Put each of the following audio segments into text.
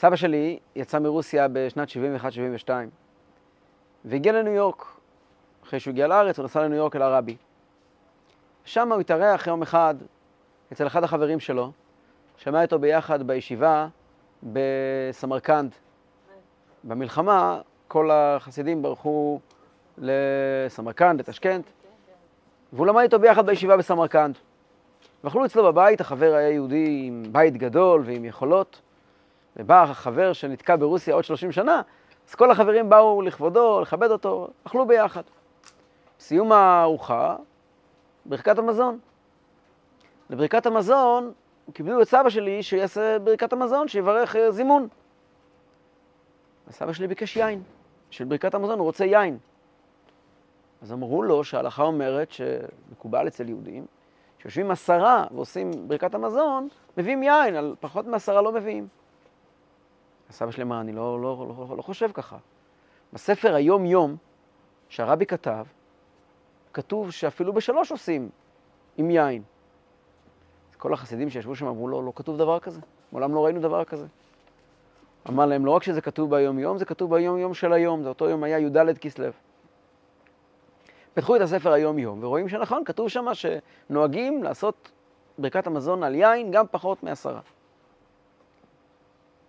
סבא שלי יצא מרוסיה בשנת 71-72, והגיע לניו יורק. אחרי שהוא הגיע לארץ, הוא נסע לניו יורק אל הרבי. שם הוא התארח יום אחד אצל אחד החברים שלו, שמע איתו ביחד בישיבה בסמרקנד. במלחמה כל החסידים ברחו לסמרקנד, לטשקנט, והוא למד איתו ביחד בישיבה בסמרקנד. ואכלו אצלו בבית, החבר היה יהודי עם בית גדול ועם יכולות, ובא החבר שנתקע ברוסיה עוד 30 שנה, אז כל החברים באו לכבודו, לכבד אותו, אכלו ביחד. סיום הארוחה, ברכת המזון. לברכת המזון, קיבלו את סבא שלי שיעשה ברכת המזון, שיברך אה, זימון. הסבא שלי ביקש יין. בשביל ברכת המזון הוא רוצה יין. אז אמרו לו שההלכה אומרת שמקובל אצל יהודים, שיושבים עשרה ועושים ברכת המזון, מביאים יין, על פחות מעשרה לא מביאים. הסבא שלי אמר, אני לא, לא, לא, לא, לא חושב ככה. בספר היום-יום שהרבי כתב, כתוב שאפילו בשלוש עושים עם יין. כל החסידים שישבו שם אמרו לו, לא כתוב דבר כזה, מעולם לא ראינו דבר כזה. אמר להם, לא רק שזה כתוב ביום-יום, זה כתוב ביום-יום של היום, זה אותו יום היה י"ד כסלו. פתחו את הספר היום-יום, ורואים שנכון, כתוב שם שנוהגים לעשות ברכת המזון על יין גם פחות מעשרה.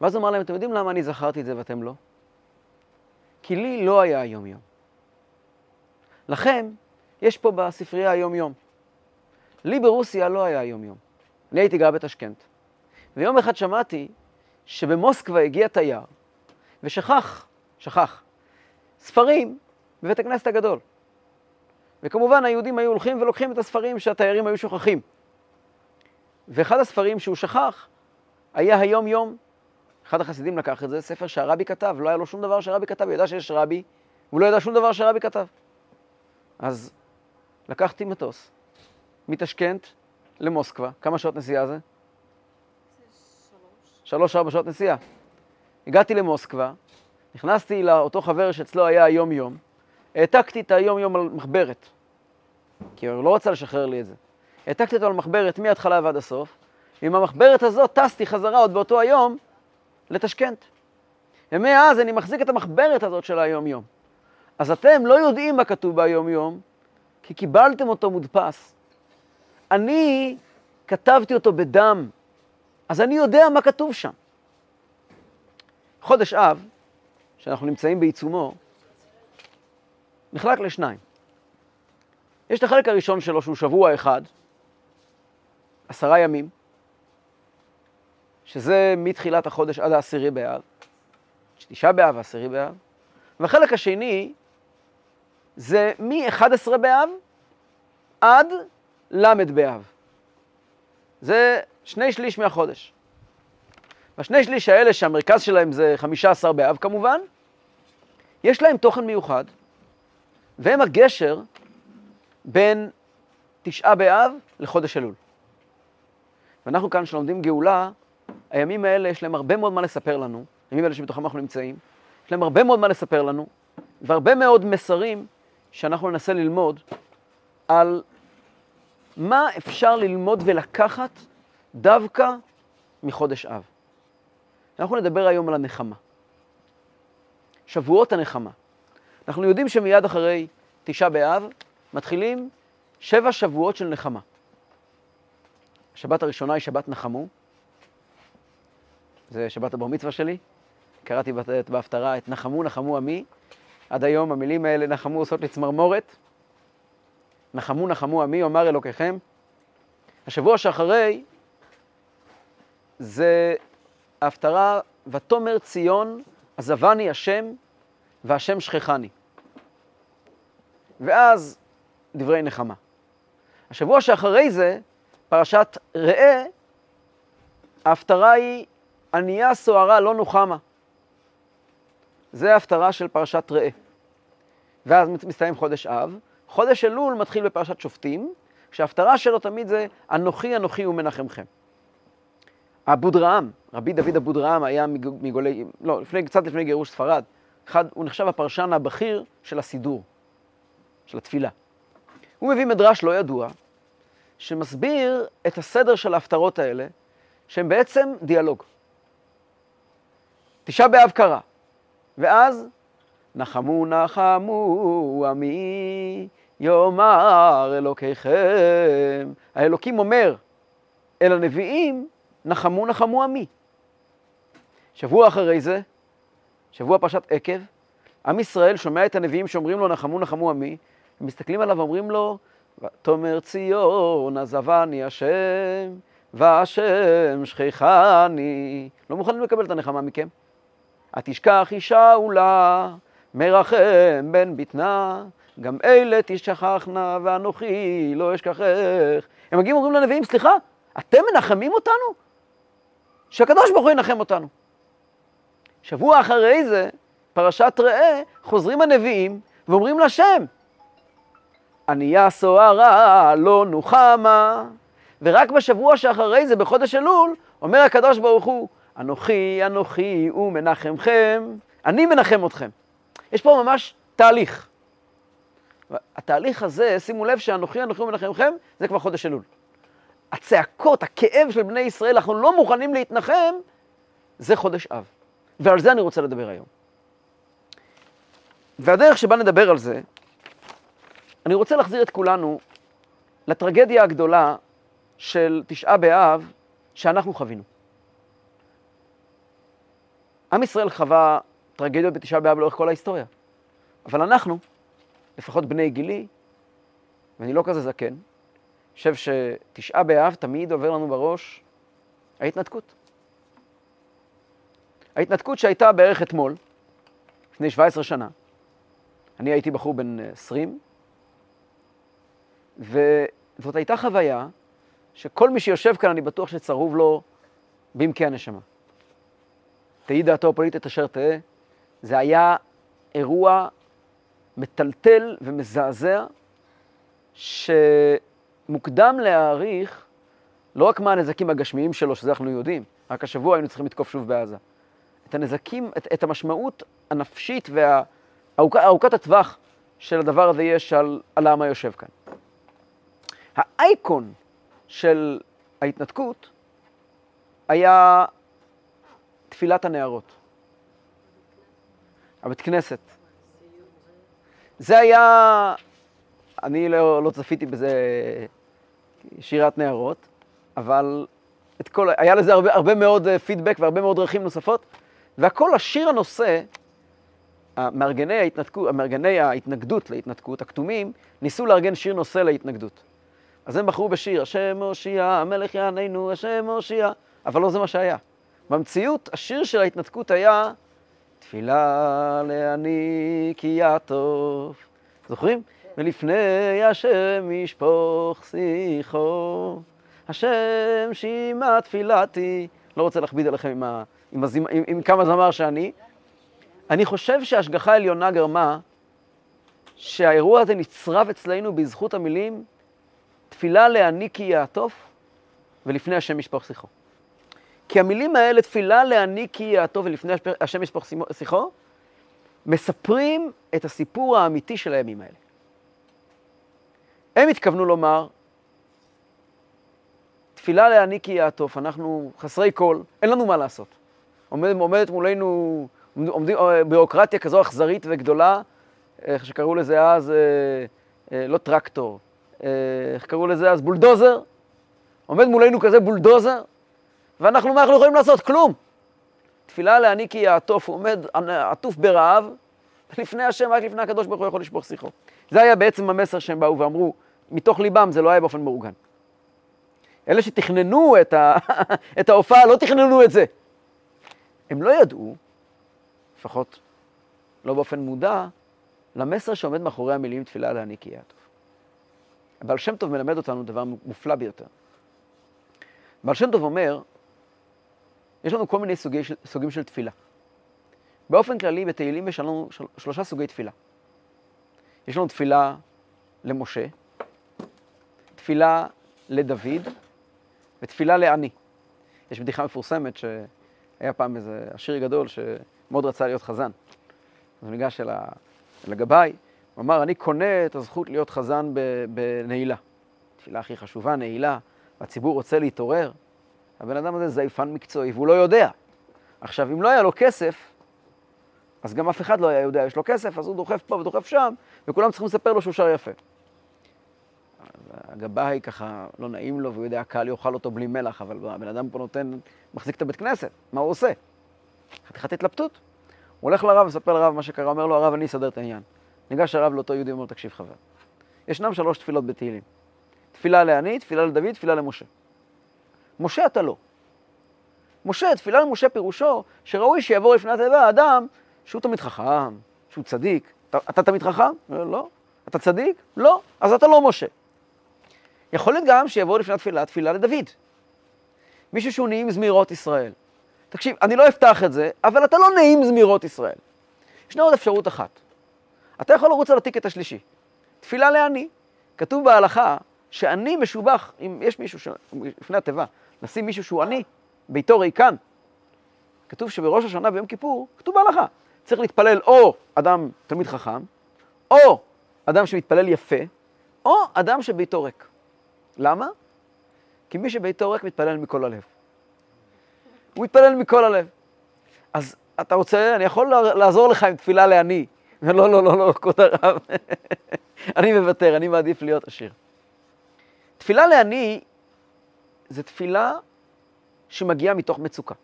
ואז אמר להם, אתם יודעים למה אני זכרתי את זה ואתם לא? כי לי לא היה היום-יום. לכם, יש פה בספרייה היום-יום. לי ברוסיה לא היה היום-יום. אני הייתי גר בתשכנת. ויום אחד שמעתי שבמוסקבה הגיע תייר ושכח, שכח, ספרים בבית הכנסת הגדול. וכמובן היהודים היו הולכים ולוקחים את הספרים שהתיירים היו שוכחים. ואחד הספרים שהוא שכח היה היום-יום. אחד החסידים לקח את זה, ספר שהרבי כתב, לא היה לו שום דבר שהרבי כתב, הוא ידע שיש רבי, הוא לא ידע שום דבר שהרבי כתב. אז לקחתי מטוס מתשכנת למוסקבה, כמה שעות נסיעה זה? שלוש-ארבע שעות נסיעה. הגעתי למוסקבה, נכנסתי לאותו חבר שאצלו היה היום-יום, העתקתי את היום-יום על מחברת, כי הוא לא רצה לשחרר לי את זה. העתקתי אותו על מחברת מההתחלה ועד הסוף, ועם המחברת הזאת טסתי חזרה עוד באותו היום לתשכנת. ומאז אני מחזיק את המחברת הזאת של היום-יום. אז אתם לא יודעים מה כתוב ביום-יום, כי קיבלתם אותו מודפס. אני כתבתי אותו בדם, אז אני יודע מה כתוב שם. חודש אב, שאנחנו נמצאים בעיצומו, נחלק לשניים. יש את החלק הראשון שלו, שהוא שבוע אחד, עשרה ימים, שזה מתחילת החודש עד העשירי באב, תשעה באב ועשירי באב, והחלק השני זה מ-11 באב עד ל' באב. זה שני שליש מהחודש. והשני שליש האלה שהמרכז שלהם זה 15 באב כמובן, יש להם תוכן מיוחד, והם הגשר בין תשעה באב לחודש אלול. ואנחנו כאן, שלומדים גאולה, הימים האלה יש להם הרבה מאוד מה לספר לנו, הימים האלה שבתוכם אנחנו נמצאים, יש להם הרבה מאוד מה לספר לנו, והרבה מאוד מסרים שאנחנו ננסה ללמוד על מה אפשר ללמוד ולקחת דווקא מחודש אב. אנחנו נדבר היום על הנחמה. שבועות הנחמה. אנחנו יודעים שמיד אחרי תשעה באב מתחילים שבע שבועות של נחמה. השבת הראשונה היא שבת נחמו, זה שבת הבר מצווה שלי. קראתי בהפטרה את נחמו נחמו עמי. עד היום המילים האלה נחמו עושות לי צמרמורת. נחמו נחמו עמי, אומר אלוקיכם. השבוע שאחרי זה ההפטרה, ותאמר ציון עזבני השם והשם שכחני. ואז דברי נחמה. השבוע שאחרי זה, פרשת ראה, ההפטרה היא ענייה סוערה לא נוחמה. זה ההפטרה של פרשת ראה. ואז מסתיים חודש אב. חודש אלול מתחיל בפרשת שופטים, כשההפטרה שלו תמיד זה אנוכי אנוכי ומנחמכם. אבודרעם, רבי דוד אבודרעם היה מגולי, לא, לפני, קצת לפני גירוש ספרד, אחד, הוא נחשב הפרשן הבכיר של הסידור, של התפילה. הוא מביא מדרש לא ידוע, שמסביר את הסדר של ההפטרות האלה, שהם בעצם דיאלוג. תשעה באב קרה, ואז נחמו נחמו עמי יאמר אלוקיכם. האלוקים אומר אל הנביאים, נחמו נחמו עמי. שבוע אחרי זה, שבוע פרשת עקב, עם ישראל שומע את הנביאים שאומרים לו נחמו נחמו עמי, מסתכלים עליו ואומרים לו, ותאמר ציון עזבני השם, והשם שכחני. לא מוכנים לקבל את הנחמה מכם. התשכח אישה אולה, מרחם בן בטנה, גם אלה תשכחנה ואנוכי לא אשכחך. הם מגיעים ואומרים לנביאים, סליחה, אתם מנחמים אותנו? שהקדוש ברוך הוא ינחם אותנו. שבוע אחרי זה, פרשת ראה, חוזרים הנביאים ואומרים לשם, ענייה סוהרה לא נוחמה, ורק בשבוע שאחרי זה, בחודש אלול, אומר הקדוש ברוך הוא, אנוכי, אנוכי ומנחמכם, אני מנחם אתכם. יש פה ממש תהליך. התהליך הזה, שימו לב שאנוכי, אנוכי ומנחמכם, זה כבר חודש אלול. הצעקות, הכאב של בני ישראל, אנחנו לא מוכנים להתנחם, זה חודש אב. ועל זה אני רוצה לדבר היום. והדרך שבה נדבר על זה, אני רוצה להחזיר את כולנו לטרגדיה הגדולה של תשעה באב שאנחנו חווינו. עם ישראל חווה טרגדיות בתשעה באב לאורך כל ההיסטוריה, אבל אנחנו, לפחות בני גילי, ואני לא כזה זקן, חושב שתשעה באב תמיד עובר לנו בראש ההתנתקות. ההתנתקות שהייתה בערך אתמול, לפני 17 שנה, אני הייתי בחור בן 20, וזאת הייתה חוויה שכל מי שיושב כאן, אני בטוח שצרוב לו בעמקי הנשמה. תהי דעתו הפוליטית אשר תהא, זה היה אירוע מטלטל ומזעזע, שמוקדם להעריך לא רק מה הנזקים הגשמיים שלו, שזה אנחנו יודעים, רק השבוע היינו צריכים לתקוף שוב בעזה. את הנזקים, את, את המשמעות הנפשית וארוכת הטווח של הדבר הזה יש על, על העם היושב כאן. האייקון של ההתנתקות היה תפילת הנערות. הבית כנסת. זה היה, אני לא, לא צפיתי בזה שירת נערות, אבל את כל, היה לזה הרבה, הרבה מאוד פידבק והרבה מאוד דרכים נוספות, והכל השיר הנושא, מארגני ההתנתקות, מארגני ההתנגדות להתנתקות, הכתומים, ניסו לארגן שיר נושא להתנגדות. אז הם בחרו בשיר, השם הושיע, המלך יעננו, השם הושיע, אבל לא זה מה שהיה. במציאות, השיר של ההתנתקות היה תפילה לעני כי יעטוף. זוכרים? ולפני השם ישפוך שיחו, השם שימה תפילתי. לא רוצה להכביד עליכם עם, ה, עם, הזמ, עם, עם כמה זמר שאני. אני חושב שההשגחה העליונה גרמה שהאירוע הזה נצרב אצלנו בזכות המילים תפילה לעני כי יעטוף, ולפני השם ישפוך שיחו. כי המילים האלה, תפילה לעני כי יעטוף ולפני השם ישפוך שיחו, מספרים את הסיפור האמיתי של הימים האלה. הם התכוונו לומר, תפילה לעני כי יעטוף, אנחנו חסרי קול, אין לנו מה לעשות. עומד, עומדת מולנו עומדים, אה, ביורוקרטיה כזו אכזרית וגדולה, איך שקראו לזה אז, אה, אה, לא טרקטור, איך קראו לזה אז? בולדוזר. עומד מולנו כזה בולדוזר, ואנחנו, מה אנחנו יכולים לעשות? כלום. תפילה לעני כי יעטוף, הוא עומד עטוף ברעב, לפני השם, רק לפני הקדוש ברוך הוא יכול לשפוך שיחו. זה היה בעצם המסר שהם באו ואמרו, מתוך ליבם זה לא היה באופן מאורגן. אלה שתכננו את, ה... את ההופעה לא תכננו את זה. הם לא ידעו, לפחות לא באופן מודע, למסר שעומד מאחורי המילים תפילה לעני כי יעטוף. בעל שם טוב מלמד אותנו דבר מופלא ביותר. בעל שם טוב אומר, יש לנו כל מיני סוגי, סוגים של תפילה. באופן כללי, בתהילים יש לנו של, שלושה סוגי תפילה. יש לנו תפילה למשה, תפילה לדוד ותפילה לעני. יש בדיחה מפורסמת שהיה פעם איזה עשיר גדול שמאוד רצה להיות חזן. אז הוא ניגש אל הגבאי, הוא אמר, אני קונה את הזכות להיות חזן בנעילה. תפילה הכי חשובה, נעילה, והציבור רוצה להתעורר. הבן אדם הזה זייפן מקצועי, והוא לא יודע. עכשיו, אם לא היה לו כסף, אז גם אף אחד לא היה יודע, יש לו כסף, אז הוא דוחף פה ודוחף שם, וכולם צריכים לספר לו שהוא שר יפה. הגבאי ככה, לא נעים לו, והוא יודע, הקהל יאכל אותו בלי מלח, אבל הבן אדם פה נותן, מחזיק את הבית כנסת, מה הוא עושה? חתיכת התלבטות. הוא הולך לרב, מספר לרב מה שקרה, אומר לו, הרב, אני אסדר את העניין. ניגש הרב לאותו יהודי, אומר תקשיב חבר, ישנם שלוש תפילות בתהילים. תפילה לעני, תפילה לדוד, תפילה למשה. משה אתה לא. משה, תפילה למשה פירושו שראוי שיבוא לפני התיבה אדם שהוא תמיד חכם, שהוא צדיק. אתה, אתה תמיד חכם? לא. אתה צדיק? לא. אז אתה לא משה. יכול להיות גם שיבוא לפני התפילה תפילה לדוד. מישהו שהוא נעים זמירות ישראל. תקשיב, אני לא אפתח את זה, אבל אתה לא נעים זמירות ישראל. ישנה עוד אפשרות אחת. אתה יכול לרוץ על הטיקט השלישי. תפילה לעני. כתוב בהלכה שעני משובח, אם יש מישהו ש... לפני התיבה, לשים מישהו שהוא עני, ביתו ריקן. כתוב שבראש השנה ביום כיפור, כתוב בהלכה, צריך להתפלל או אדם תלמיד חכם, או אדם שמתפלל יפה, או אדם שביתו ריק. למה? כי מי שביתו ריק מתפלל מכל הלב. הוא מתפלל מכל הלב. אז אתה רוצה, אני יכול לעזור לך עם תפילה לעני. לא, לא, לא, לא, כבוד הרב. אני מוותר, אני מעדיף להיות עשיר. תפילה לעני זה תפילה שמגיעה מתוך מצוקה.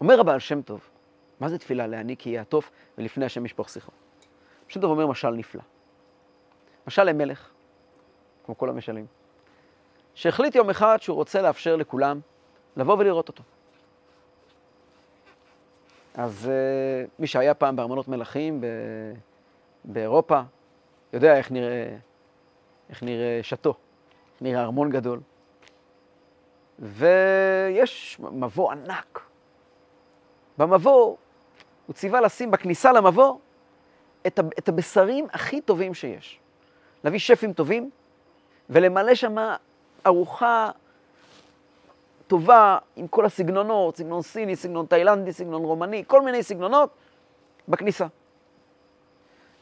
אומר הבעל שם טוב, מה זה תפילה לעני כי יעטוף ולפני השם ישפוך שיחו? שם טוב אומר משל נפלא. משל למלך, כמו כל המשלים, שהחליט יום אחד שהוא רוצה לאפשר לכולם לבוא ולראות אותו. אז uh, מי שהיה פעם בארמונות מלכים באירופה, יודע איך נראה, איך נראה שתו, נראה ארמון גדול. ויש מבוא ענק. במבוא, הוא ציווה לשים בכניסה למבוא את, את הבשרים הכי טובים שיש. להביא שפים טובים ולמלא שם ארוחה טובה עם כל הסגנונות, סגנון סיני, סגנון תאילנדי, סגנון רומני, כל מיני סגנונות בכניסה.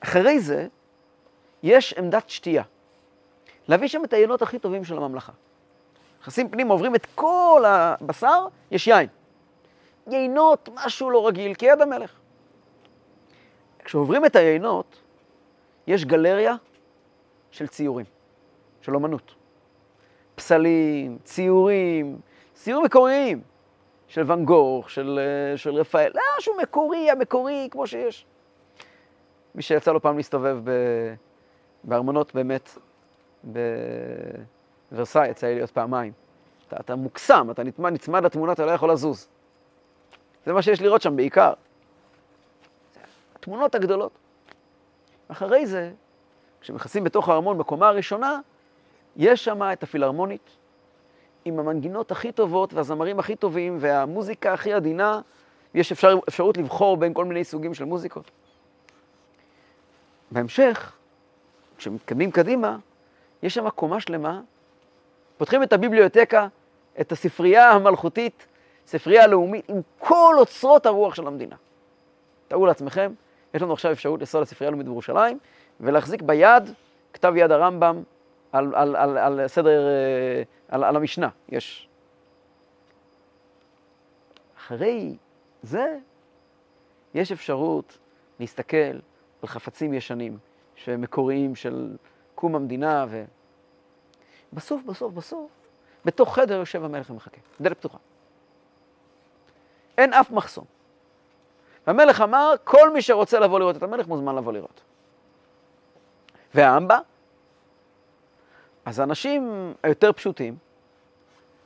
אחרי זה, יש עמדת שתייה. להביא שם את היינות הכי טובים של הממלכה. נכנסים פנים, עוברים את כל הבשר, יש יין. יינות, משהו לא רגיל, כיד המלך. כשעוברים את היינות, יש גלריה של ציורים, של אומנות. פסלים, ציורים, ציורים מקוריים, של ואן גוך, של, אה, של רפאל, לא, משהו מקורי, המקורי, כמו שיש. מי שיצא לו פעם להסתובב. בארמונות באמת, בוורסאי, יצא לי להיות פעמיים. אתה, אתה מוקסם, אתה נצמד, נצמד לתמונה, אתה לא יכול לזוז. זה מה שיש לראות שם בעיקר. התמונות הגדולות. אחרי זה, כשנכנסים בתוך הארמון בקומה הראשונה, יש שם את הפילהרמונית, עם המנגינות הכי טובות והזמרים הכי טובים והמוזיקה הכי עדינה, יש אפשר, אפשרות לבחור בין כל מיני סוגים של מוזיקות. בהמשך, כשמתקדמים קדימה, יש שם קומה שלמה, פותחים את הביבליותקה, את הספרייה המלכותית, ספרייה הלאומית, עם כל אוצרות הרוח של המדינה. תארו לעצמכם, יש לנו עכשיו אפשרות לנסוע לספרייה הלאומית בירושלים, ולהחזיק ביד כתב יד הרמב"ם על, על, על, על סדר, אה, על, על המשנה, יש. אחרי זה, יש אפשרות להסתכל על חפצים ישנים, שמקוריים של קום המדינה, ובסוף, בסוף, בסוף, בתוך חדר יושב המלך ומחכה, דלת פתוחה. אין אף מחסום. והמלך אמר, כל מי שרוצה לבוא לראות את המלך מוזמן לבוא לראות. והעם בא. אז האנשים היותר פשוטים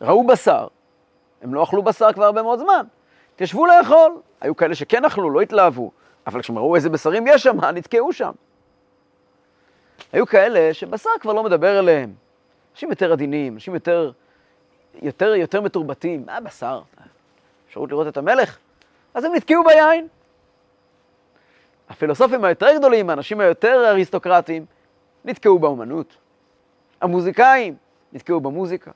ראו בשר, הם לא אכלו בשר כבר הרבה מאוד זמן, התיישבו לאכול. היו כאלה שכן אכלו, לא התלהבו, אבל כשהם ראו איזה בשרים יש שם, נתקעו שם. היו כאלה שבשר כבר לא מדבר אליהם. אנשים יותר עדינים, אנשים יותר, יותר, יותר מתורבתים. מה בשר? אפשרות לראות את המלך? אז הם נתקעו ביין. הפילוסופים היותר גדולים, האנשים היותר אריסטוקרטיים, נתקעו באומנות. המוזיקאים נתקעו במוזיקה.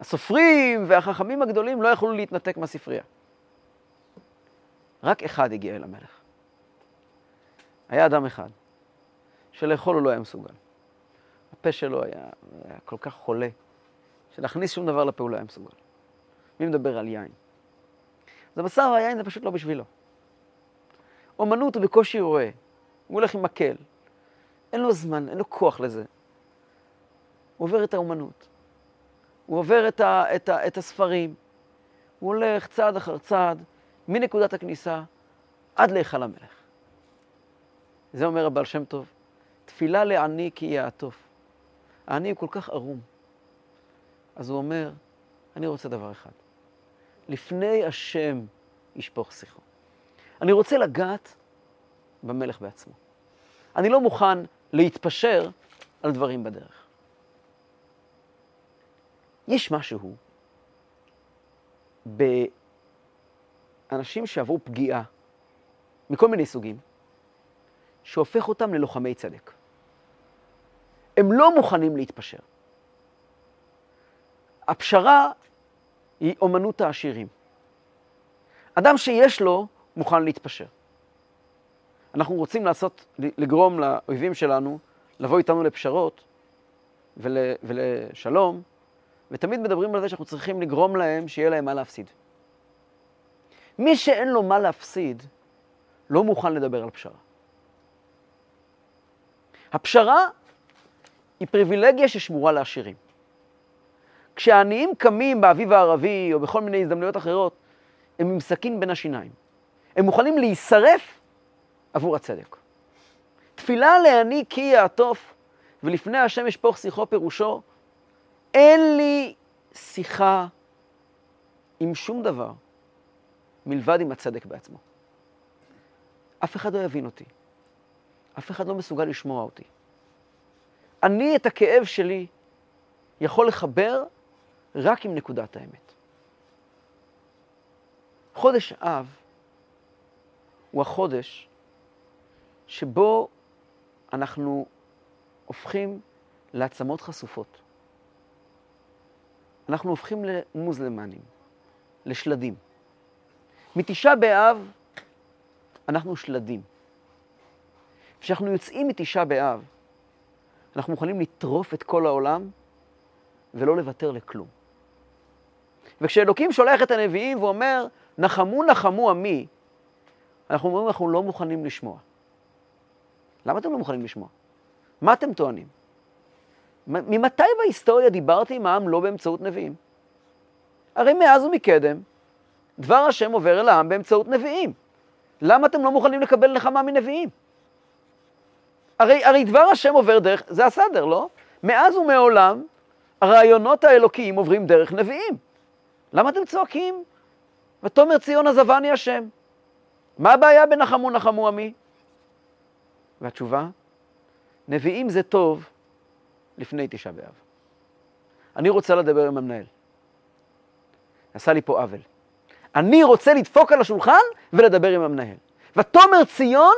הסופרים והחכמים הגדולים לא יכלו להתנתק מהספרייה. רק אחד הגיע אל המלך. היה אדם אחד, שלאכול הוא לא היה מסוגל. הפה שלו היה, היה כל כך חולה, שלהכניס שום דבר לפה הוא לא היה מסוגל. מי מדבר על יין? אז הבשר והיין זה פשוט לא בשבילו. אומנות הוא בקושי רואה, הוא הולך עם מקל. אין לו זמן, אין לו כוח לזה. הוא עובר את האומנות. הוא עובר את, ה, את, ה, את הספרים. הוא הולך צעד אחר צעד, מנקודת הכניסה עד להיכל המלך. זה אומר הבעל שם טוב, תפילה לעני כי יעטוף. העני הוא כל כך ערום. אז הוא אומר, אני רוצה דבר אחד. לפני השם ישפוך שיחו. אני רוצה לגעת במלך בעצמו. אני לא מוכן להתפשר על דברים בדרך. יש משהו באנשים שעברו פגיעה מכל מיני סוגים, שהופך אותם ללוחמי צדק. הם לא מוכנים להתפשר. הפשרה היא אומנות העשירים. אדם שיש לו, מוכן להתפשר. אנחנו רוצים לעשות, לגרום לאויבים שלנו לבוא איתנו לפשרות ול, ולשלום, ותמיד מדברים על זה שאנחנו צריכים לגרום להם שיהיה להם מה להפסיד. מי שאין לו מה להפסיד, לא מוכן לדבר על פשרה. הפשרה היא פריבילגיה ששמורה לעשירים. כשהעניים קמים באביב הערבי או בכל מיני הזדמנויות אחרות, הם עם סכין בין השיניים. הם מוכנים להישרף עבור הצדק. תפילה לעני כי יעטוף, ולפני השם אשפוך שיחו פירושו, אין לי שיחה עם שום דבר מלבד עם הצדק בעצמו. אף אחד לא יבין אותי. אף אחד לא מסוגל לשמוע אותי. אני את הכאב שלי יכול לחבר רק עם נקודת האמת. חודש אב הוא החודש שבו אנחנו הופכים לעצמות חשופות. אנחנו הופכים למוזלמנים, לשלדים. מתשעה באב אנחנו שלדים. כשאנחנו יוצאים מתשעה באב, אנחנו מוכנים לטרוף את כל העולם ולא לוותר לכלום. וכשאלוקים שולח את הנביאים ואומר, נחמו נחמו עמי, אנחנו אומרים, אנחנו לא מוכנים לשמוע. למה אתם לא מוכנים לשמוע? מה אתם טוענים? ממתי בהיסטוריה דיברתי עם העם לא באמצעות נביאים? הרי מאז ומקדם, דבר השם עובר אל העם באמצעות נביאים. למה אתם לא מוכנים לקבל נחמה מנביאים? הרי, הרי דבר השם עובר דרך, זה הסדר, לא? מאז ומעולם, הרעיונות האלוקיים עוברים דרך נביאים. למה אתם צועקים? ותאמר ציון עזבני השם. מה הבעיה בנחמו נחמו עמי? והתשובה, נביאים זה טוב לפני תשעה באב. אני רוצה לדבר עם המנהל. עשה לי פה עוול. אני רוצה לדפוק על השולחן ולדבר עם המנהל. ותאמר ציון,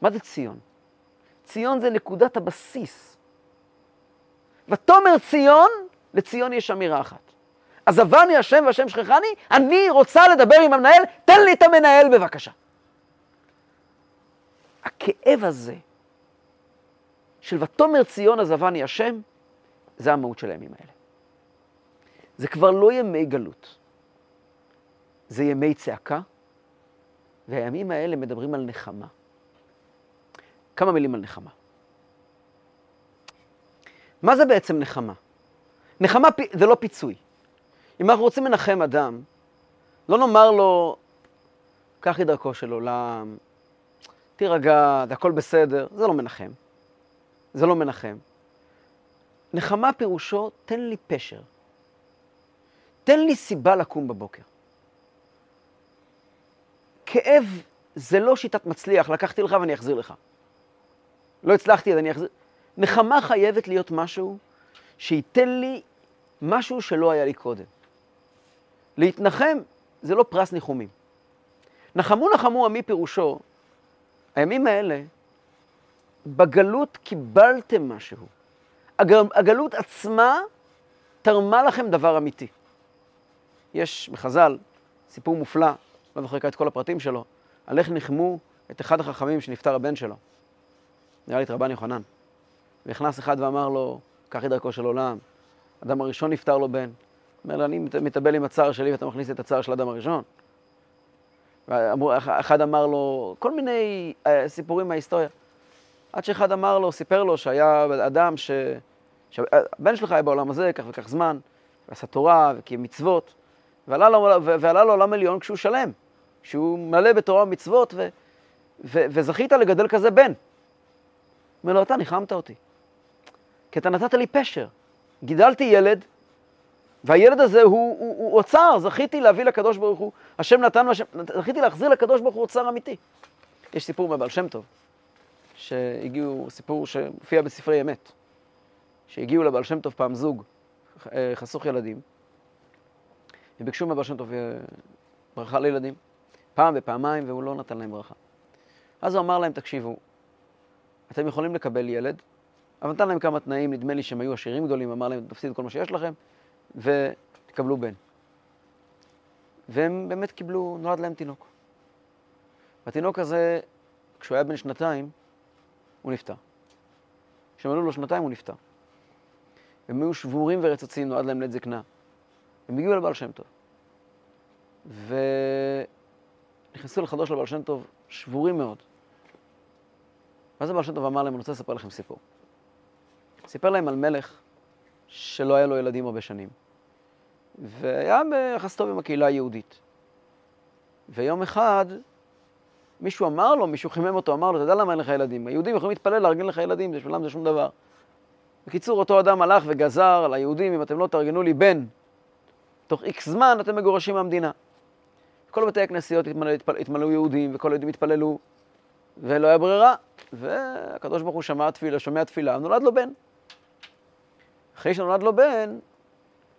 מה זה ציון? ציון זה נקודת הבסיס. ותאמר ציון, לציון יש אמירה אחת. עזבני השם והשם שכחני, אני רוצה לדבר עם המנהל, תן לי את המנהל בבקשה. הכאב הזה של ותאמר ציון עזבני השם, זה המהות של הימים האלה. זה כבר לא ימי גלות, זה ימי צעקה, והימים האלה מדברים על נחמה. כמה מילים על נחמה. מה זה בעצם נחמה? נחמה זה לא פיצוי. אם אנחנו רוצים לנחם אדם, לא נאמר לו, קח את דרכו של עולם, תירגע, זה הכל בסדר, זה לא מנחם. זה לא מנחם. נחמה פירושו, תן לי פשר. תן לי סיבה לקום בבוקר. כאב זה לא שיטת מצליח, לקחתי לך ואני אחזיר לך. לא הצלחתי, אז אני אחזיר. נחמה חייבת להיות משהו שייתן לי משהו שלא היה לי קודם. להתנחם זה לא פרס ניחומים. נחמו נחמו עמי פירושו, הימים האלה, בגלות קיבלתם משהו. הגלות עצמה תרמה לכם דבר אמיתי. יש בחז"ל סיפור מופלא, לא זוכר את כל הפרטים שלו, על איך ניחמו את אחד החכמים שנפטר הבן שלו. נראה לי את רבן יוחנן. ונכנס אחד ואמר לו, קח את דרכו של עולם. אדם הראשון נפטר לו בן, אומר לו, אני מתאבל עם הצער שלי ואתה מכניס את הצער של האדם הראשון. אחד אמר לו, כל מיני אה, סיפורים מההיסטוריה. עד שאחד אמר לו, סיפר לו שהיה אדם ש... שהבן שלך היה בעולם הזה, כך וכך זמן, ועשה תורה וקיים מצוות, ועלה לו, ועלה לו עולם עליון כשהוא שלם, כשהוא מלא בתורה ומצוות, ו... ו... וזכית לגדל כזה בן. אומר לו, אתה ניחמת אותי, כי אתה נתת לי פשר. גידלתי ילד, והילד הזה הוא, הוא, הוא אוצר, זכיתי להביא לקדוש ברוך הוא, השם נתן, והשם, זכיתי להחזיר לקדוש ברוך הוא אוצר אמיתי. יש סיפור מבעל שם טוב, שהגיעו, סיפור שמופיע בספרי אמת, שהגיעו לבעל שם טוב פעם זוג אה, חסוך ילדים, וביקשו מבעל שם טוב אה, ברכה לילדים, פעם ופעמיים, והוא לא נתן להם ברכה. אז הוא אמר להם, תקשיבו, אתם יכולים לקבל ילד, אבל נתן להם כמה תנאים, נדמה לי שהם היו עשירים גדולים, אמר להם, תפסידו כל מה שיש לכם, ותקבלו בן. והם באמת קיבלו, נולד להם תינוק. התינוק הזה, כשהוא היה בן שנתיים, הוא נפטר. כשמלאו לו שנתיים הוא נפטר. הם היו שבורים ורצוצים, נועד להם לעת זקנה. הם הגיעו לבעל שם טוב. ונכנסו לחדרו של הבעל שם טוב שבורים מאוד. ואז הבעל שם טוב אמר להם, אני רוצה לספר לכם סיפור. סיפר להם על מלך שלא היה לו ילדים הרבה שנים. והיה ביחס טוב עם הקהילה היהודית. ויום אחד מישהו אמר לו, מישהו חימם אותו, אמר לו, אתה יודע למה אין לך ילדים? היהודים יכולים להתפלל לארגן לך ילדים, בשבילם זה שום דבר. בקיצור, אותו אדם הלך וגזר על היהודים, אם אתם לא תארגנו לי בן, תוך איקס זמן אתם מגורשים מהמדינה. כל בתי הכנסיות התמלאו, יהודים, וכל היהודים התפללו, ולא היה ברירה, והקדוש ברוך הוא שמע תפילה, שומע תפילה, נולד לו בן. אחרי שנולד לו בן,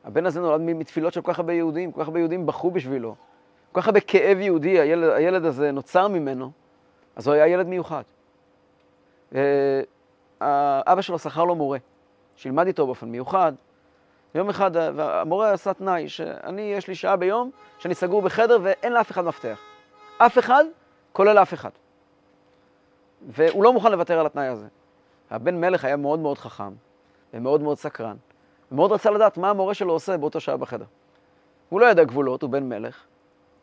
הבן הזה נולד מתפילות של כל כך הרבה יהודים, כל כך הרבה יהודים בכו בשבילו. כל כך הרבה כאב יהודי, הילד, הילד הזה נוצר ממנו, אז הוא היה ילד מיוחד. אה, אבא שלו שכר לו מורה, שילמד איתו באופן מיוחד. יום אחד המורה עשה תנאי, שאני, יש לי שעה ביום שאני סגור בחדר ואין לאף אחד מפתח. אף אחד, כולל אף אחד. והוא לא מוכן לוותר על התנאי הזה. הבן מלך היה מאוד מאוד חכם, ומאוד מאוד סקרן, ומאוד רצה לדעת מה המורה שלו עושה באותו שעה בחדר. הוא לא ידע גבולות, הוא בן מלך,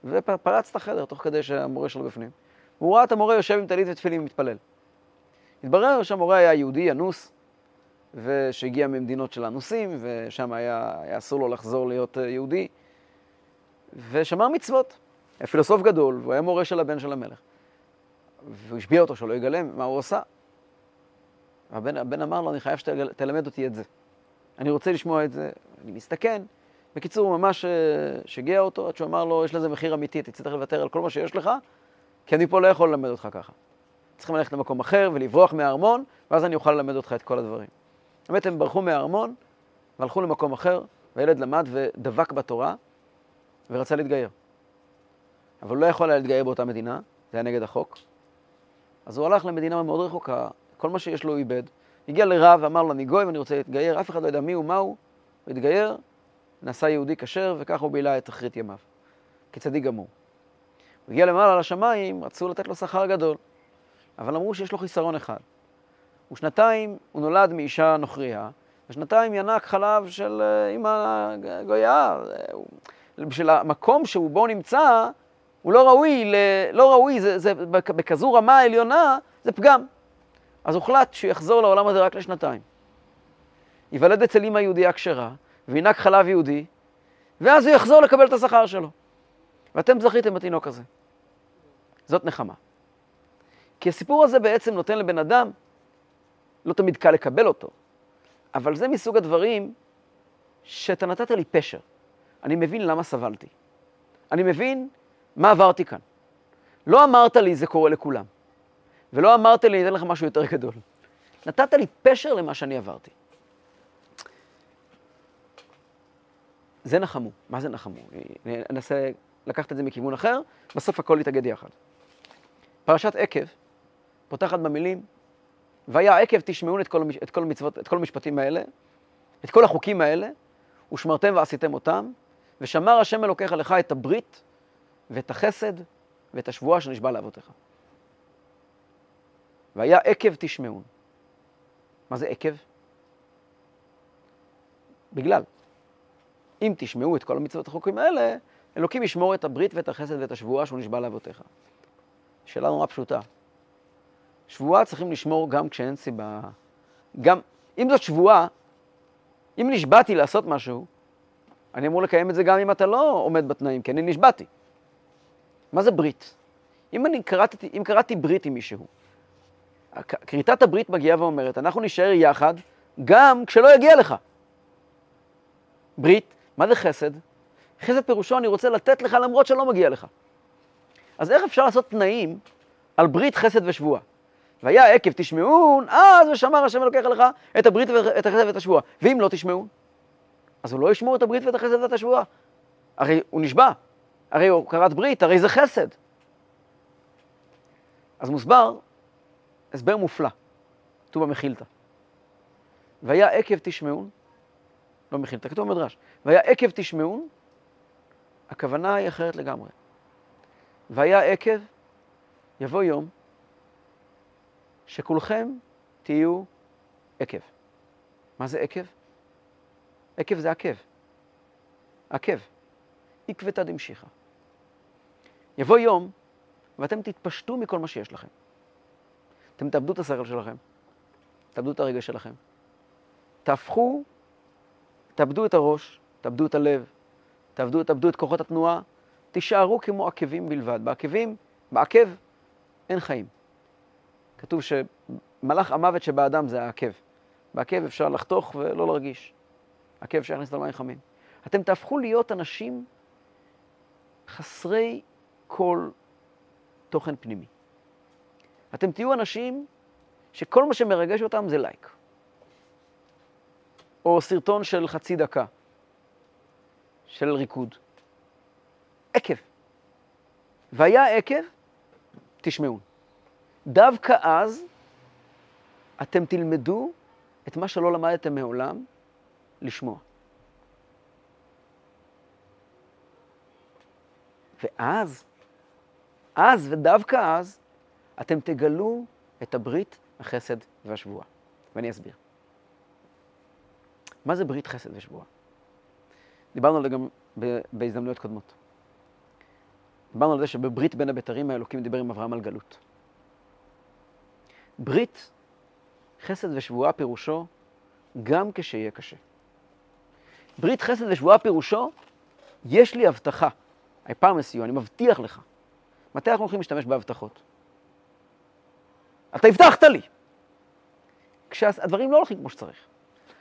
ופרץ את החדר תוך כדי שהמורה שלו בפנים. הוא ראה את המורה יושב עם טלית ותפילין ומתפלל. התברר שהמורה היה יהודי אנוס, ושהגיע ממדינות של אנוסים, ושם היה, היה אסור לו לחזור להיות אה, יהודי, ושמר מצוות. היה פילוסוף גדול, והוא היה מורה של הבן של המלך. והוא השביע אותו שלא יגלם מה הוא עשה. הבן, הבן אמר לו, אני חייב שתלמד אותי את זה. אני רוצה לשמוע את זה, אני מסתכן. בקיצור, הוא ממש אה, שיגע אותו, עד שהוא אמר לו, יש לזה מחיר אמיתי, אתה תצטרך לוותר על כל מה שיש לך, כי אני פה לא יכול ללמד אותך ככה. צריכים ללכת למקום אחר ולברוח מהארמון, ואז אני אוכל ללמד אותך את כל הדברים. באמת, הם ברחו מהארמון והלכו למקום אחר, והילד למד ודבק בתורה ורצה להתגייר. אבל הוא לא יכול היה להתגייר באותה מדינה, זה היה נגד החוק. אז הוא הלך למדינה מאוד רחוקה, כל מה שיש לו הוא איבד. הגיע לרב ואמר לו, אני גוי ואני רוצה להתגייר, אף אחד לא יודע מי הוא, מה הוא, הוא התגייר, נעשה יהודי כשר, וככה הוא בילה את אחרית ימיו, כצדיק גמור. הוא הגיע למעלה לשמיים, רצו לתת לו שכר גדול, אבל אמרו שיש לו חיסרון אחד. ושנתיים הוא נולד מאישה נוכריה, ושנתיים ינק חלב של אימא אה, גויה. בשביל המקום שהוא בו נמצא, הוא לא ראוי, ל... לא ראוי, זה, זה בכזו רמה עליונה, זה פגם. אז הוחלט שהוא יחזור לעולם הזה רק לשנתיים. ייוולד אצל אימא יהודייה כשרה, וינק חלב יהודי, ואז הוא יחזור לקבל את השכר שלו. ואתם זכיתם בתינוק הזה. זאת נחמה. כי הסיפור הזה בעצם נותן לבן אדם, לא תמיד קל לקבל אותו, אבל זה מסוג הדברים שאתה נתת לי פשר. אני מבין למה סבלתי. אני מבין מה עברתי כאן. לא אמרת לי זה קורה לכולם, ולא אמרת לי, אני אתן לך משהו יותר גדול. נתת לי פשר למה שאני עברתי. זה נחמו. מה זה נחמו? אני אנסה לקחת את זה מכיוון אחר, בסוף הכל יתאגד יחד. פרשת עקב פותחת במילים, והיה עקב תשמעון את כל, את כל המצוות, את כל המשפטים האלה, את כל החוקים האלה, ושמרתם ועשיתם אותם, ושמר השם אלוקיך לך את הברית ואת החסד ואת השבועה שנשבע לאבותיך. והיה עקב תשמעון. מה זה עקב? בגלל. אם תשמעו את כל המצוות החוקים האלה, אלוקים ישמור את הברית ואת החסד ואת השבועה שהוא נשבע לאבותיך. שאלה נורא פשוטה. שבועה צריכים לשמור גם כשאין סיבה. גם, אם זאת שבועה, אם נשבעתי לעשות משהו, אני אמור לקיים את זה גם אם אתה לא עומד בתנאים, כי אני נשבעתי. מה זה ברית? אם אני קראתי, אם קראתי ברית עם מישהו, כריתת הברית מגיעה ואומרת, אנחנו נישאר יחד גם כשלא יגיע לך. ברית, מה זה חסד? חסד פירושו אני רוצה לתת לך למרות שלא מגיע לך. אז איך אפשר לעשות תנאים על ברית חסד ושבועה? והיה עקב תשמעון, אז ושמר השם אלוקיך לך את הברית ואת החסד ואת השבועה. ואם לא תשמעו, אז הוא לא ישמור את הברית ואת החסד ואת השבועה. הרי הוא נשבע, הרי הוא קראת ברית, הרי זה חסד. אז מוסבר, הסבר מופלא, כתוב במחילתא. והיה עקב תשמעון, לא מחילתא, כתוב במדרש, והיה עקב תשמעון, הכוונה היא אחרת לגמרי. והיה עקב, יבוא יום, שכולכם תהיו עקב. מה זה עקב? עקב זה עקב. עקב. עקבתא דמשיחא. יבוא יום, ואתם תתפשטו מכל מה שיש לכם. אתם תאבדו את השכל שלכם, תאבדו את הרגש שלכם. תהפכו, תאבדו את הראש, תאבדו את הלב, תאבדו, תאבדו את כוחות התנועה, תישארו כמו עקבים בלבד. בעקבים, בעקב, אין חיים. כתוב שמלאך המוות שבאדם זה העקב. בעקב אפשר לחתוך ולא להרגיש. עקב אפשר להכניס למים חמים. אתם תהפכו להיות אנשים חסרי כל תוכן פנימי. אתם תהיו אנשים שכל מה שמרגש אותם זה לייק. או סרטון של חצי דקה, של ריקוד. עקב. והיה עקב, תשמעו. דווקא אז אתם תלמדו את מה שלא למדתם מעולם, לשמוע. ואז, אז ודווקא אז, אתם תגלו את הברית, החסד והשבועה. ואני אסביר. מה זה ברית חסד ושבועה? דיברנו על זה גם בהזדמנויות קודמות. דיברנו על זה שבברית בין הבתרים האלוקים דיבר עם אברהם על גלות. ברית, חסד ושבועה פירושו גם כשיהיה קשה. ברית חסד ושבועה פירושו, יש לי הבטחה. פעם לסיוע, אני מבטיח לך. מתי אנחנו הולכים להשתמש בהבטחות? אתה הבטחת לי. כשהדברים לא הולכים כמו שצריך.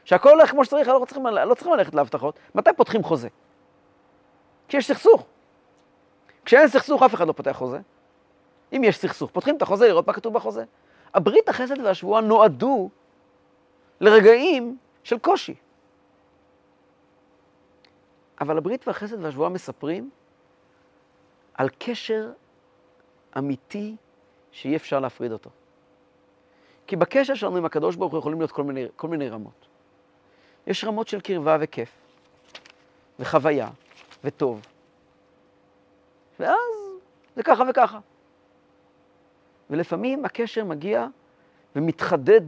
כשהכול הולך כמו שצריך, לא צריכים, לא צריכים ללכת להבטחות. מתי פותחים חוזה? כשיש סכסוך. כשאין סכסוך, אף אחד לא פותח חוזה. אם יש סכסוך, פותחים את החוזה לראות מה כתוב בחוזה. הברית החסד והשבועה נועדו לרגעים של קושי. אבל הברית והחסד והשבועה מספרים על קשר אמיתי שאי אפשר להפריד אותו. כי בקשר שלנו עם הקדוש ברוך הוא יכולים להיות כל מיני, כל מיני רמות. יש רמות של קרבה וכיף, וחוויה, וטוב. ואז זה ככה וככה. ולפעמים הקשר מגיע ומתחדד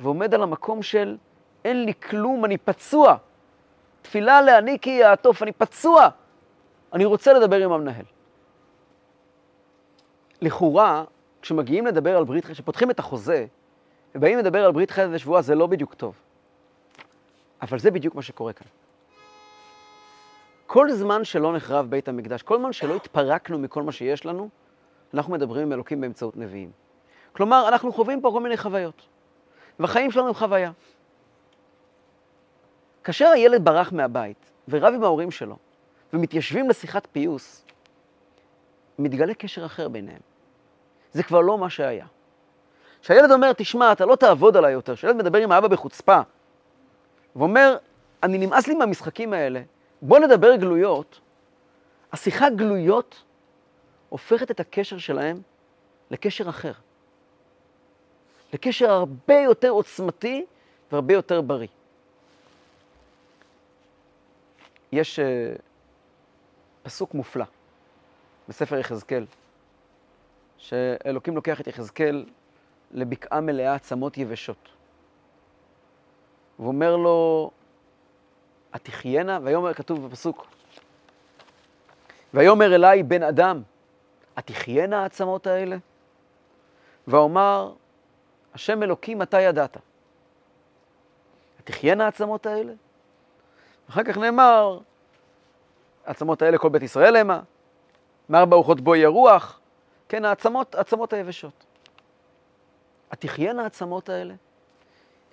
ועומד על המקום של אין לי כלום, אני פצוע. תפילה לעני כי יעטוף, אני פצוע. אני רוצה לדבר עם המנהל. לכאורה, כשמגיעים לדבר על ברית, כשפותחים את החוזה, ובאים לדבר על ברית חסד ושבועה, זה לא בדיוק טוב. אבל זה בדיוק מה שקורה כאן. כל זמן שלא נחרב בית המקדש, כל זמן שלא התפרקנו מכל מה שיש לנו, אנחנו מדברים עם אלוקים באמצעות נביאים. כלומר, אנחנו חווים פה כל מיני חוויות, והחיים שלנו הם חוויה. כאשר הילד ברח מהבית ורב עם ההורים שלו, ומתיישבים לשיחת פיוס, מתגלה קשר אחר ביניהם. זה כבר לא מה שהיה. כשהילד אומר, תשמע, אתה לא תעבוד עליי יותר, כשהילד מדבר עם האבא בחוצפה, ואומר, אני נמאס לי מהמשחקים האלה, בוא נדבר גלויות, השיחה גלויות הופכת את הקשר שלהם לקשר אחר. לקשר הרבה יותר עוצמתי והרבה יותר בריא. יש uh, פסוק מופלא בספר יחזקאל, שאלוקים לוקח את יחזקאל לבקעה מלאה עצמות יבשות. ואומר לו, התחיינה, ויאמר, כתוב בפסוק, ויאמר אליי בן אדם, התחיינה העצמות האלה? ואומר, השם אלוקים, אתה ידעת. התחיינה העצמות האלה? אחר כך נאמר, העצמות האלה כל בית ישראל המה, מארבע רוחות בואי הרוח, כן, העצמות, העצמות היבשות. התחיינה העצמות האלה?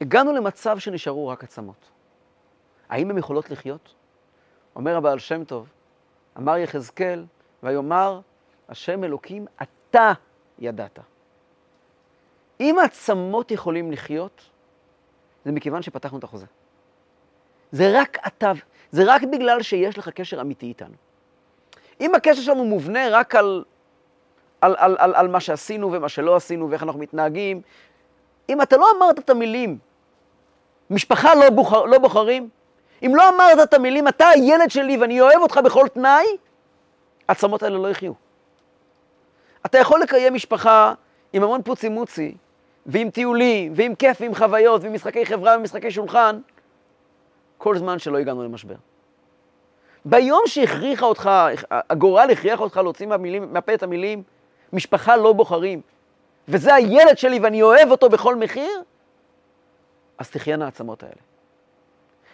הגענו למצב שנשארו רק עצמות. האם הן יכולות לחיות? אומר הבעל שם טוב, אמר יחזקאל, ויאמר, השם אלוקים, אתה ידעת. אם העצמות יכולים לחיות, זה מכיוון שפתחנו את החוזה. זה רק אתה, זה רק בגלל שיש לך קשר אמיתי איתנו. אם הקשר שלנו מובנה רק על, על, על, על, על מה שעשינו ומה שלא עשינו ואיך אנחנו מתנהגים, אם אתה לא אמרת את המילים, משפחה לא, בוחר, לא בוחרים, אם לא אמרת את המילים, אתה הילד שלי ואני אוהב אותך בכל תנאי, העצמות האלה לא יחיו. אתה יכול לקיים משפחה עם המון פוצי מוצי, ועם טיולים, ועם כיף, ועם חוויות, ועם משחקי חברה ומשחקי שולחן, כל זמן שלא הגענו למשבר. ביום שהכריחה אותך, הגורל הכריח אותך להוציא מהפה את המילים, משפחה לא בוחרים, וזה הילד שלי ואני אוהב אותו בכל מחיר, אז תחיינה העצמות האלה.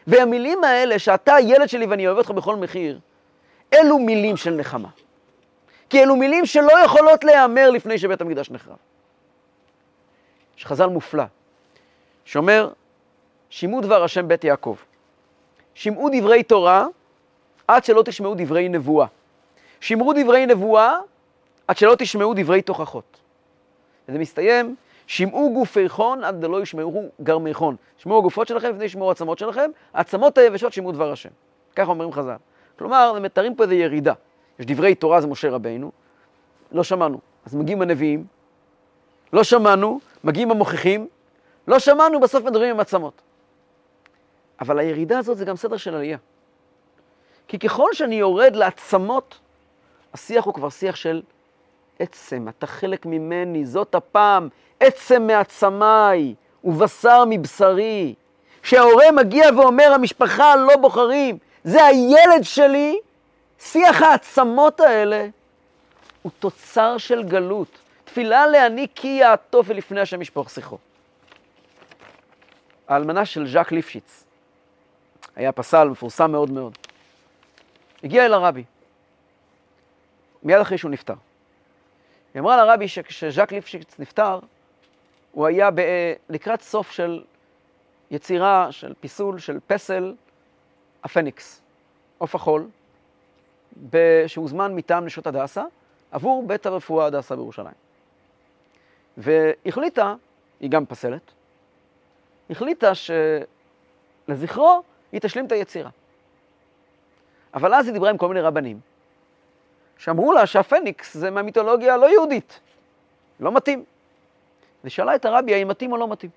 והמילים האלה, שאתה הילד שלי ואני אוהב אותך בכל מחיר, אלו מילים של נחמה. כי אלו מילים שלא יכולות להיאמר לפני שבית המקדש נחרב. יש חז"ל מופלא, שאומר, שמעו דבר השם בית יעקב. שמעו דברי תורה עד שלא תשמעו דברי נבואה. שמרו דברי נבואה עד שלא תשמעו דברי תוכחות. וזה מסתיים, שמעו גופיכון עד דלא ישמעו גרמיכון. שמעו הגופות שלכם לפני ישמעו העצמות שלכם, העצמות היבשות שמעו דבר השם. ככה אומרים חז"ל. כלומר, הם מתארים פה איזו ירידה. יש דברי תורה, זה משה רבינו, לא שמענו. אז מגיעים הנביאים, לא שמענו, מגיעים המוכיחים, לא שמענו, בסוף מדברים עם עצמות. אבל הירידה הזאת זה גם סדר של עלייה. כי ככל שאני יורד לעצמות, השיח הוא כבר שיח של עצם, אתה חלק ממני, זאת הפעם, עצם מעצמיי ובשר מבשרי. כשההורה מגיע ואומר, המשפחה לא בוחרים, זה הילד שלי, שיח העצמות האלה הוא תוצר של גלות. תפילה להעניק כי יעטוף ולפני השם ישפוך שיחו. האלמנה של ז'אק ליפשיץ, היה פסל מפורסם מאוד מאוד. הגיע אל הרבי, מיד אחרי שהוא נפטר. היא אמרה לרבי שכשז'אק ליפשיץ נפטר, הוא היה ב... לקראת סוף של יצירה, של פיסול, של פסל הפניקס, עוף החול, שהוזמן מטעם נשות הדסה, עבור בית הרפואה הדסה בירושלים. והחליטה, היא גם פסלת, החליטה שלזכרו היא תשלים את היצירה. אבל אז היא דיברה עם כל מיני רבנים, שאמרו לה שהפניקס זה מהמיתולוגיה הלא יהודית, לא מתאים. ושאלה את הרבי האם מתאים או לא מתאים.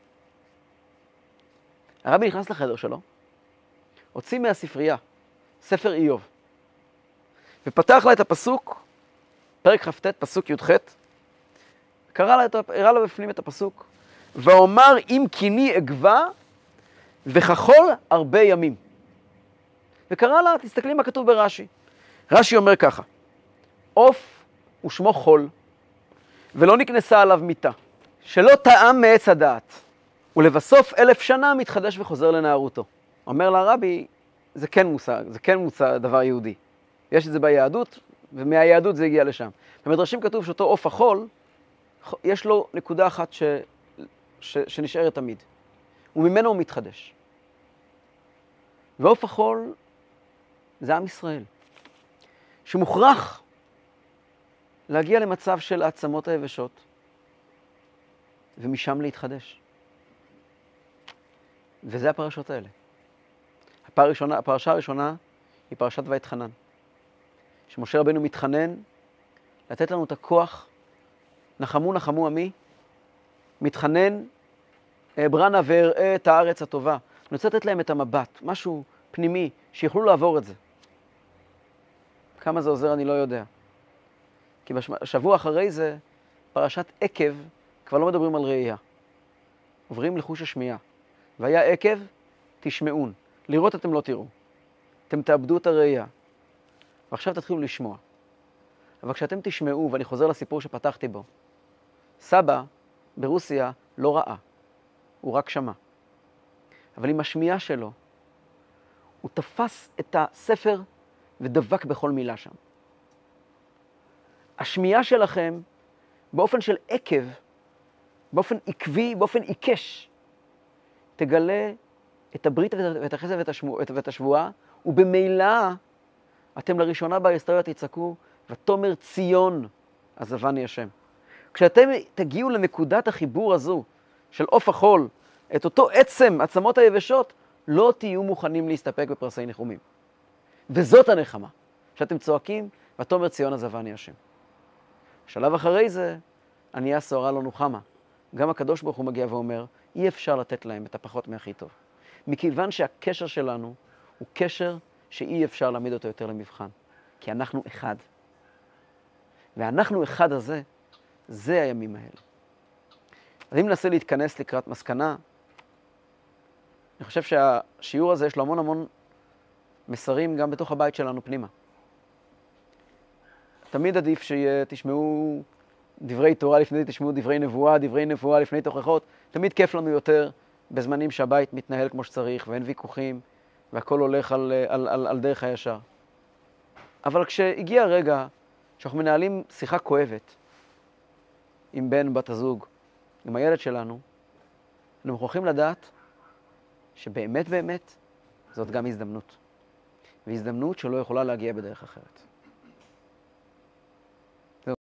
הרבי נכנס לחדר שלו, הוציא מהספרייה ספר איוב, ופתח לה את הפסוק, פרק כ"ט, פסוק י"ח, קרא לה, הראה לה בפנים את הפסוק, ואומר אם קיני אגבה וכחול הרבה ימים. וקרא לה, תסתכלי מה כתוב ברש"י. רש"י אומר ככה, עוף ושמו חול, ולא נקנסה עליו מיתה, שלא טעם מעץ הדעת, ולבסוף אלף שנה מתחדש וחוזר לנערותו. אומר לה רבי, זה כן מושג, זה כן מושג, דבר יהודי. יש את זה ביהדות, ומהיהדות זה הגיע לשם. במדרשים כתוב שאותו עוף החול, יש לו נקודה אחת ש, ש, שנשארת תמיד, וממנו הוא מתחדש. ועוף החול זה עם ישראל, שמוכרח להגיע למצב של העצמות היבשות, ומשם להתחדש. וזה הפרשות האלה. הראשונה, הפרשה הראשונה היא פרשת ואתחנן. שמשה רבנו מתחנן לתת לנו את הכוח, נחמו נחמו עמי, מתחנן, אעברה נא ואראה את הארץ הטובה. אני רוצה לתת להם את המבט, משהו פנימי, שיוכלו לעבור את זה. כמה זה עוזר אני לא יודע. כי בשבוע אחרי זה, פרשת עקב, כבר לא מדברים על ראייה. עוברים לחוש השמיעה. והיה עקב, תשמעון. לראות אתם לא תראו. אתם תאבדו את הראייה. ועכשיו תתחילו לשמוע. אבל כשאתם תשמעו, ואני חוזר לסיפור שפתחתי בו, סבא ברוסיה לא ראה, הוא רק שמע. אבל עם השמיעה שלו, הוא תפס את הספר ודבק בכל מילה שם. השמיעה שלכם, באופן של עקב, באופן עקבי, באופן עיקש, תגלה את הברית ואת החסד ואת השבועה, ובמילא אתם לראשונה בהיסטוריה תצעקו, ותאמר ציון עזבני השם. כשאתם תגיעו לנקודת החיבור הזו של עוף החול, את אותו עצם עצמות היבשות, לא תהיו מוכנים להסתפק בפרסי ניחומים. וזאת הנחמה, שאתם צועקים, ותאמר ציון עזבני השם. שלב אחרי זה, ענייה סוערה לא נוחמה. גם הקדוש ברוך הוא מגיע ואומר, אי אפשר לתת להם את הפחות מהכי טוב. מכיוון שהקשר שלנו הוא קשר שאי אפשר להעמיד אותו יותר למבחן, כי אנחנו אחד. ואנחנו אחד הזה, זה הימים האלה. אז אם ננסה להתכנס לקראת מסקנה, אני חושב שהשיעור הזה יש לו המון המון מסרים גם בתוך הבית שלנו פנימה. תמיד עדיף שתשמעו דברי תורה לפני תשמעו דברי נבואה, דברי נבואה לפני תוכחות. תמיד כיף לנו יותר בזמנים שהבית מתנהל כמו שצריך ואין ויכוחים והכל הולך על, על, על, על דרך הישר. אבל כשהגיע הרגע שאנחנו מנהלים שיחה כואבת עם בן, בת הזוג, עם הילד שלנו, אנחנו מוכרחים לדעת שבאמת באמת זאת גם הזדמנות. והזדמנות שלא יכולה להגיע בדרך אחרת.